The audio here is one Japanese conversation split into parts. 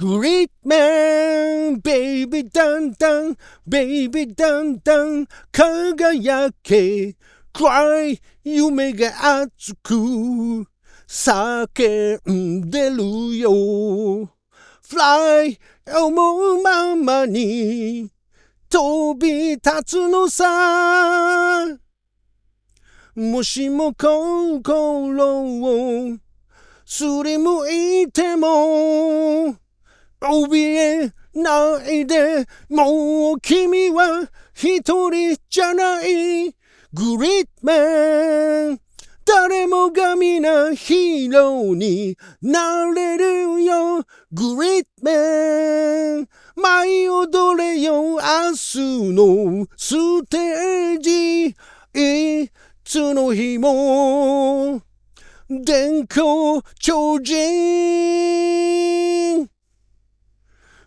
グリッマンベイビーだんだんベイビーだんだん輝け暗い夢が熱く叫んでるよ Fly 思うままに飛び立つのさもしも心をすりむいても怯えないでもう君は一人じゃないグリッマン。誰もが皆ヒーローになれるよグリッマン。舞い踊れよ明日のステージ。いつの日も。電光超人。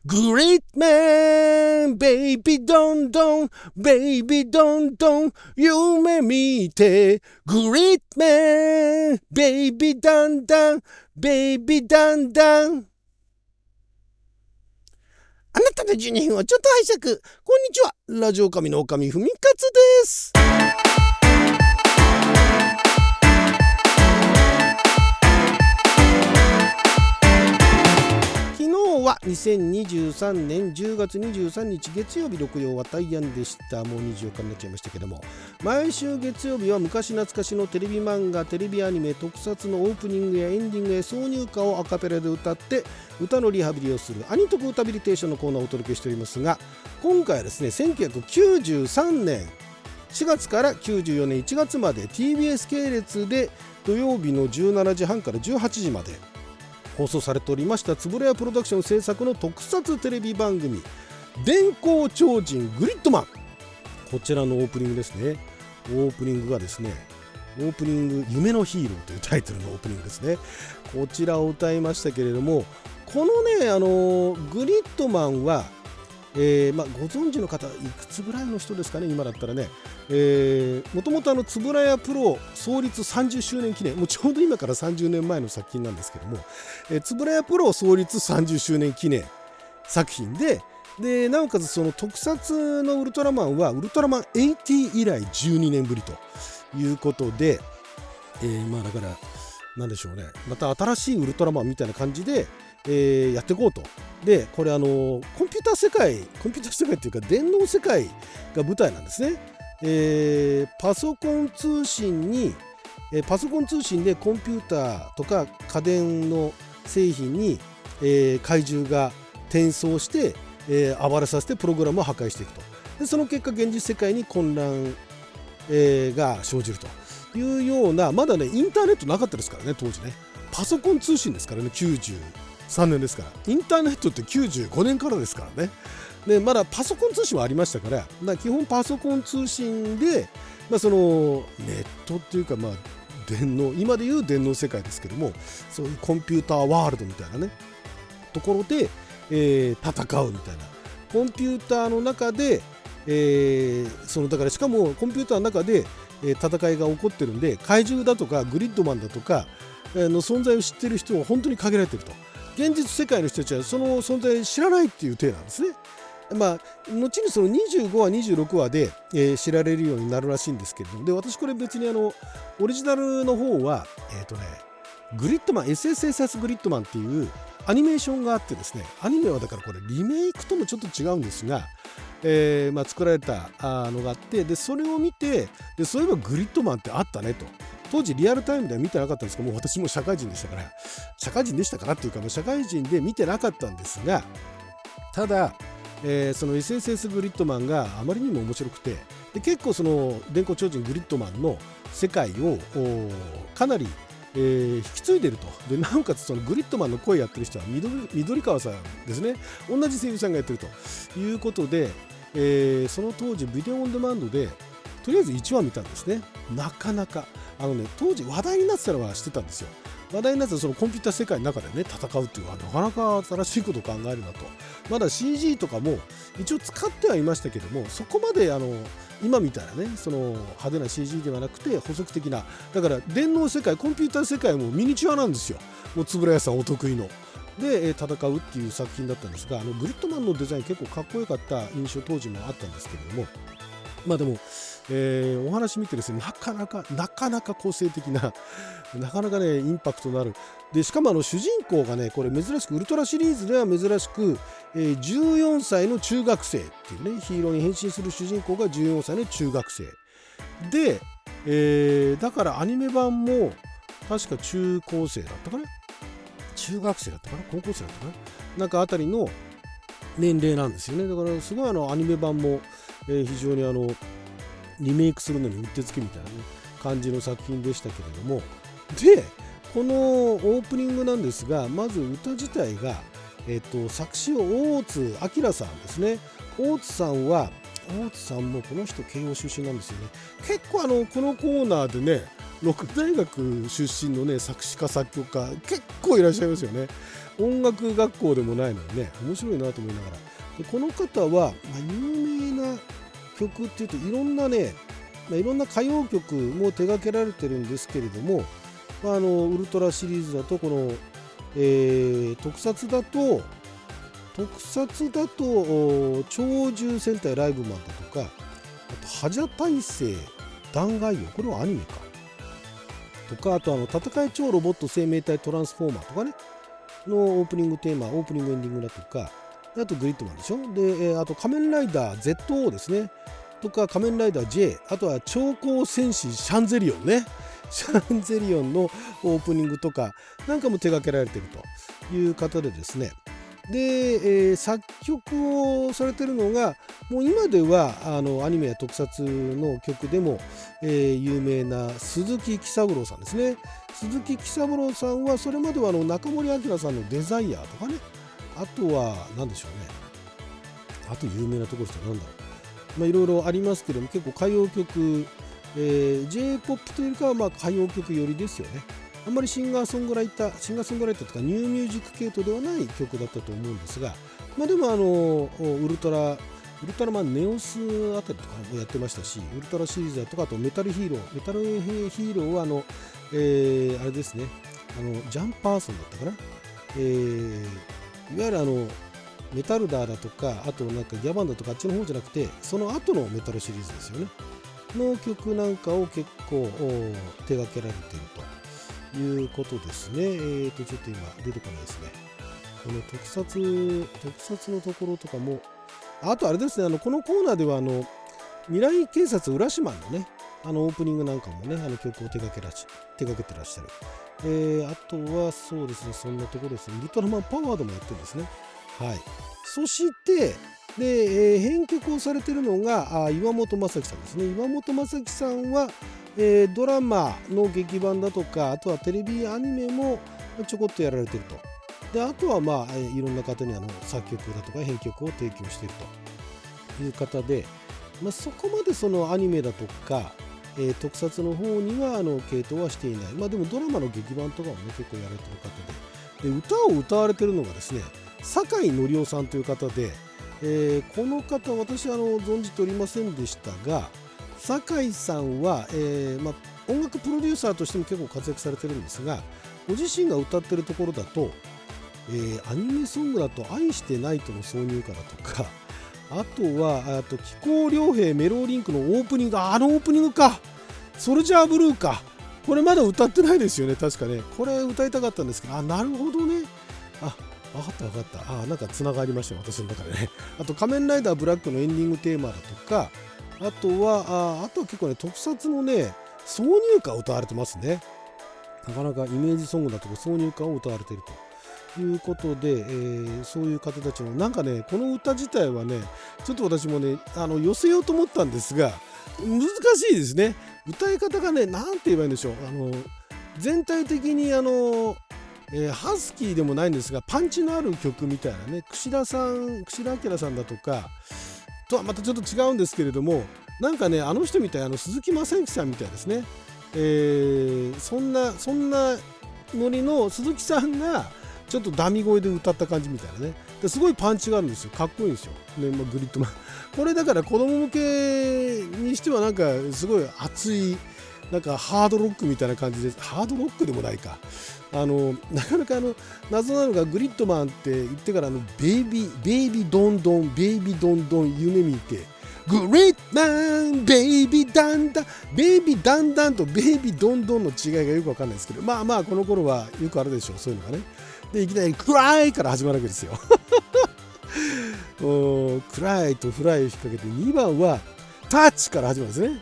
グリッマンベイビーどんどんベイビーどんどん夢見てグリッマンベイビーだんだんベイビーだんだんあなたの12分をちょっと拝借。こんにちは。ラジオ神の狼ふみかつです。は2023年10月23日月曜日6曜は大安でした。もう24日になっちゃいましたけども。毎週月曜日は昔懐かしのテレビ漫画テレビアニメ特撮のオープニングやエンディングへ挿入歌をアカペラで歌って歌のリハビリをする。アニトク歌ビリテーションのコーナーをお届けしておりますが今回はですね1993年4月から94年1月まで TBS 系列で土曜日の17時半から18時まで放送されておりました円谷プロダクション制作の特撮テレビ番組「電光超人グリッドマン」こちらのオープニングですね。オープニングがですねオープニング「夢のヒーロー」というタイトルのオープニングですね。こちらを歌いましたけれどもこのねあのグリッドマンはえーまあ、ご存知の方いくつぐらいの人ですかね今だったらね。もともと円谷プロ創立30周年記念もうちょうど今から30年前の作品なんですけども円谷プロ創立30周年記念作品ででなおかつその特撮のウルトラマンはウルトラマン80以来12年ぶりということで、えー、まあだからなんでしょうねまた新しいウルトラマンみたいな感じでえー、やっていこうと。でこれあのコンピューター世界コンピューター世界っていうか電脳世界が舞台なんですね。えー、パソコン通信に、えー、パソコン通信でコンピューターとか家電の製品に、えー、怪獣が転送して、えー、暴れさせてプログラムを破壊していくと。でその結果現実世界に混乱、えー、が生じると。いうようなまだねインターネットなかったですからね当時ね。パソコン通信ですからね93年ですから。インターネットって95年からですからね。でまだパソコン通信はありましたからだから基本パソコン通信で、まあ、そのネットっていうかまあ電脳今でいう電脳世界ですけどもそういうコンピューターワールドみたいなねところで、えー、戦うみたいなコンピューターの中で、えー、そのだからしかもコンピューターの中で、えー、戦いが起こってるんで怪獣だとかグリッドマンだとかの存在を知ってる人は本当に限られてると。現実世界の人たちはその存在知らないっていう体なんですね。まあ、後にその25話26話で、えー、知られるようになるらしいんですけれどもで私これ別にあのオリジナルの方はえっ、ー、とねグリッドマン SSSS グリッドマンっていうアニメーションがあってですねアニメはだからこれリメイクともちょっと違うんですが、えーまあ、作られたあのがあってでそれを見てでそういえばグリッドマンってあったねと。当時リアルタイムでは見てなかったんですけどもう私も社会人でしたから社会人でしたからっていうかもう社会人で見てなかったんですがただ、えー、その SSS グリッドマンがあまりにも面白くてで結構その電光超人グリッドマンの世界をかなりえー、引き継いでると。でなおかつそのグリッドマンの声やってる人は緑川さんですね。同じ声優さんがやってると。いうことで、えー、その当時ビデオオンデマンドでとりあえず1話見たんですね。なかなか。あのね当時話題になってたのは知ってたんですよ。話題になったそのコンピューター世界の中でね戦うっていうのはなかなか新しいことを考えるなと。まだ CG とかも一応使ってはいましたけどもそこまであの今みたいなねその派手な CG ではなくて補足的なだから電脳世界コンピューター世界もミニチュアなんですよ。もう円谷さんお得意の。で戦うっていう作品だったんですがあのグリッドマンのデザイン結構かっこよかった印象当時もあったんですけれども。まあでも、えー、お話見てですねなかなかなかなか個性的な なかなかねインパクトのある。でしかもあの主人公がねこれ珍しくウルトラシリーズでは珍しく、えー、14歳の中学生っていうねヒーローに変身する主人公が14歳の中学生。で、えー、だからアニメ版も確か中高生だったかな？中学生だったかな？高校生だったかな？なんかあたりの年齢なんですよね。だからすごいあのアニメ版も、えー、非常にあのリメイクするのにうってつけみたいなね感じの作品でしたけれども。でこのオープニングなんですがまず歌自体が、えーと、作詞を大津明さんですね。大津さんは大津さんもこの人慶応出身なんですよね。結構あのこのコーナーでね六大学出身のね作詞家作曲家結構いらっしゃいますよね。音楽学校でもないのにね面白いなと思いながら。でこの方は、まあ、有名曲っていうといろんなね、まあ、いろんな歌謡曲も手掛けられてるんですけれども、まあ、あのウルトラシリーズだとこの、えー、特撮だと特撮だと超獣戦隊ライブマンだとかあと覇者大聖弾劾王これはアニメか。とかあとあの戦い超ロボット生命体トランスフォーマーとかねのオープニングテーマオープニングエンディングだとかあとグリッドマンでしょ。で、あと仮面ライダー ZO ですね。とか仮面ライダー J あとは超高戦士シャンゼリオンね。シャンゼリオンのオープニングとかなんかも手掛けられてるという方でですね。で、えー、作曲をされてるのがもう今ではあのアニメや特撮の曲でも、えー、有名な鈴木喜三郎さんですね。鈴木喜三郎さんはそれまではあの中森明さんの「デザイアー」とかね。あとは何でしょうね。あと有名なところって何だろう。まあいろいろありますけども結構歌謡曲、えー、J-POP というかまあ歌謡曲寄りですよね。あんまりシンガーソングライターシンガーソングライターとかニューミュージック系統ではない曲だったと思うんですが、まあ、でもあのウルトラウルトラマンネオスあたりとかもやってましたし、ウルトラシリーズだとか、あとメタルヒーロー、メタルヒーローはあの、えー、あれですね、あのジャンパーソンだったかな、えー、いわゆるあのメタルダーだとか、あとなんかギャバンだとかあっちの方じゃなくて、その後のメタルシリーズですよね。の曲なんかを結構手掛けられていると。いうことですね。えーと、ちょっと今出てこないですね。この特撮、特撮のところとかも、あとあれですね、あのこのコーナーではあの未来警察浦島のね、あのオープニングなんかもね、あの曲を手掛けらし手掛けてらっしゃる。えー、あとはそうですね、そんなところですね。ウルトラマンパワードもやってるんですね。はい。そして、で、えー、編曲をされてるのがあ岩本正樹さんですね。岩本正樹さんは、えー、ドラマの劇版だとかあとはテレビアニメもちょこっとやられてるとであとはまあいろんな方にあの作曲だとか編曲を提供しているという方で、まあ、そこまでそのアニメだとか、えー、特撮の方にはあの系統はしていない。まあでもドラマの劇版とかもね結構やられてる方で。で歌を歌われてるのがですね酒井紀夫さんという方で、えー、この方私あの存じておりませんでしたが酒井さんは、えーま、音楽プロデューサーとしても結構活躍されてるんですがご自身が歌ってるところだと、えー、アニメソングだと「愛してないとの挿入歌だとかあとはあと気候良平メローリンクのオープニング。あのオープニングか。ソルジャーブルーか。これまだ歌ってないですよね。確かね。これ歌いたかったんですけど。あなるほどね。あ分かった分かった。あなんかつながりました私の中でね。あと仮面ライダーブラックのエンディングテーマだとか。あとは、ああとは結構ね、特撮のね、挿入歌を歌われてますね。なかなかイメージソングだとか挿入歌を歌われてると。いうことで、えー、そういう方たちの、なんかね、この歌自体はね、ちょっと私もね、あの寄せようと思ったんですが、難しいですね。歌い方がね、なんて言えばいいんでしょう。あの全体的にあの、えー、ハスキーでもないんですが、パンチのある曲みたいなね、櫛田さん、櫛田明さんだとか、とはまたちょっと違うんですけれどもなんかねあの人みたいあの鈴木雅之さんみたいですね、えー、そんなそんなノリの鈴木さんがちょっとダミ声で歌った感じみたいなね。ですごいパンチがあるんですよ。かっこいいんですよ、ねまあ、グリッドマン。これだから子供向けにしてはなんかすごい熱いなんかハードロックみたいな感じでハードロックでもないか。あのなかなかあの謎なのがグリッドマンって言ってからあのベイビーベイビーどんどんベイビーどんどん夢見てグリッドマンベイビーダンダンベイビーダンダンとベイビーどんどんの違いがよくわかんないですけどまあまあこの頃はよくあるでしょうそういうのがね。でいきなりクライから始まるわけですよ。クライとフライを引っ掛けて2番はタッチから始まるんですね。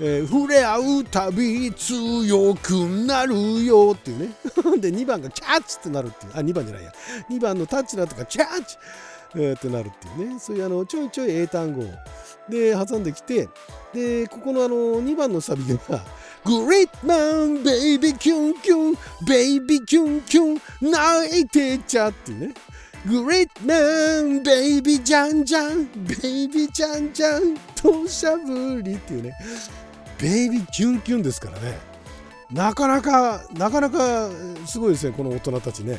えー、触れ合うたび強くなるよっていうね。で2番がキャッチってなるっていう。あ2番じゃないや。2番のタッチなとかキャッチ、えー、ってなるっていうね。そういうあのちょいちょい英単語で挟んできてでここのあの2番のサビがグレートマンベイビーキュンキュンベイビーキュンキュン泣いてちゃってね。グレートマンベイビージャンジャンベイビージャンジャンとしゃぶりっていうね。ベイビーキュンキュンですからね。なかなかなかなかすごいですねこの大人たちね。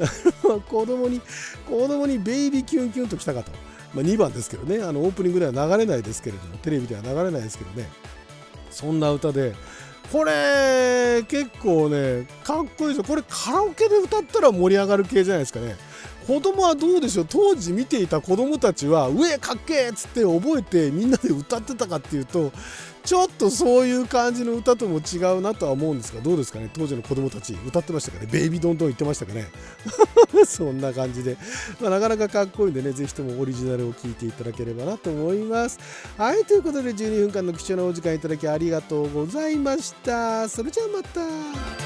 子供に子供にベイビーキュンキュンときたかと、まあ、2番ですけどね。あのオープニングでは流れないですけれどもテレビでは流れないですけどね。そんな歌でこれ結構ねかっこいいですよ。これカラオケで歌ったら盛り上がる系じゃないですかね。子供はどうでしょう？当時見ていた子供たちは「上かっけー!」っつって覚えてみんなで歌ってたかっていうとちょっとそういう感じの歌とも違うなとは思うんですがどうですかね？当時の子供たち歌ってましたかね？ベイビードンドン言ってましたかね？そんな感じで、まあ、なかなかかっこいいんでねぜひともオリジナルを聴いていただければなと思います。はいということで12分間の貴重なお時間いただきありがとうございました。それじゃあまた。